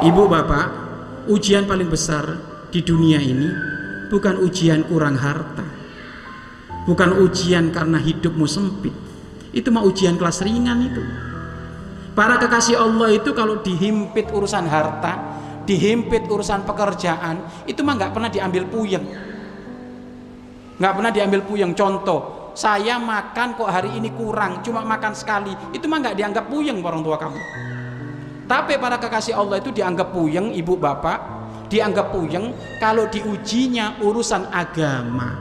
Ibu bapak, ujian paling besar di dunia ini bukan ujian kurang harta. Bukan ujian karena hidupmu sempit. Itu mah ujian kelas ringan itu. Para kekasih Allah itu kalau dihimpit urusan harta, dihimpit urusan pekerjaan, itu mah nggak pernah diambil puyeng. Nggak pernah diambil puyeng. Contoh, saya makan kok hari ini kurang, cuma makan sekali, itu mah nggak dianggap puyeng orang tua kamu. Tapi para kekasih Allah itu dianggap puyeng, ibu bapak, dianggap puyeng kalau diujinya urusan agama.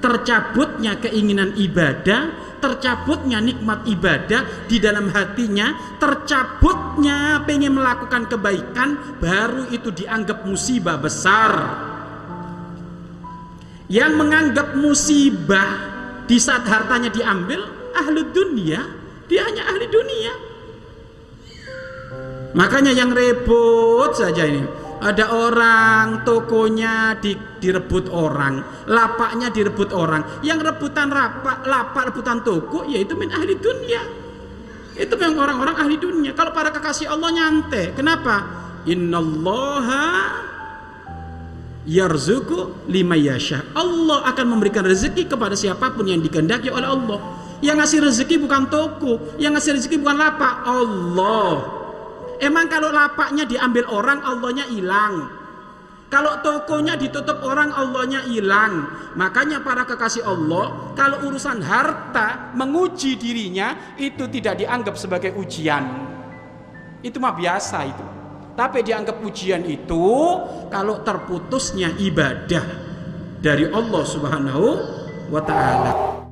Tercabutnya keinginan ibadah, tercabutnya nikmat ibadah di dalam hatinya, tercabutnya pengen melakukan kebaikan, baru itu dianggap musibah besar. Yang menganggap musibah di saat hartanya diambil, ahli dunia, dia hanya ahli dunia. Makanya yang repot saja ini. Ada orang tokonya di, direbut orang, lapaknya direbut orang. Yang rebutan lapak, lapak rebutan toko, yaitu min ahli dunia. Itu memang orang-orang ahli dunia. Kalau para kekasih Allah nyantai, kenapa? Innallaha yarzuku lima yasha. Allah akan memberikan rezeki kepada siapa pun yang dikehendaki oleh Allah. Yang ngasih rezeki bukan toko, yang ngasih rezeki bukan lapak, Allah. Emang kalau lapaknya diambil orang, Allahnya hilang. Kalau tokonya ditutup orang, Allahnya hilang. Makanya para kekasih Allah, kalau urusan harta menguji dirinya itu tidak dianggap sebagai ujian. Itu mah biasa itu. Tapi dianggap ujian itu kalau terputusnya ibadah dari Allah Subhanahu wa taala.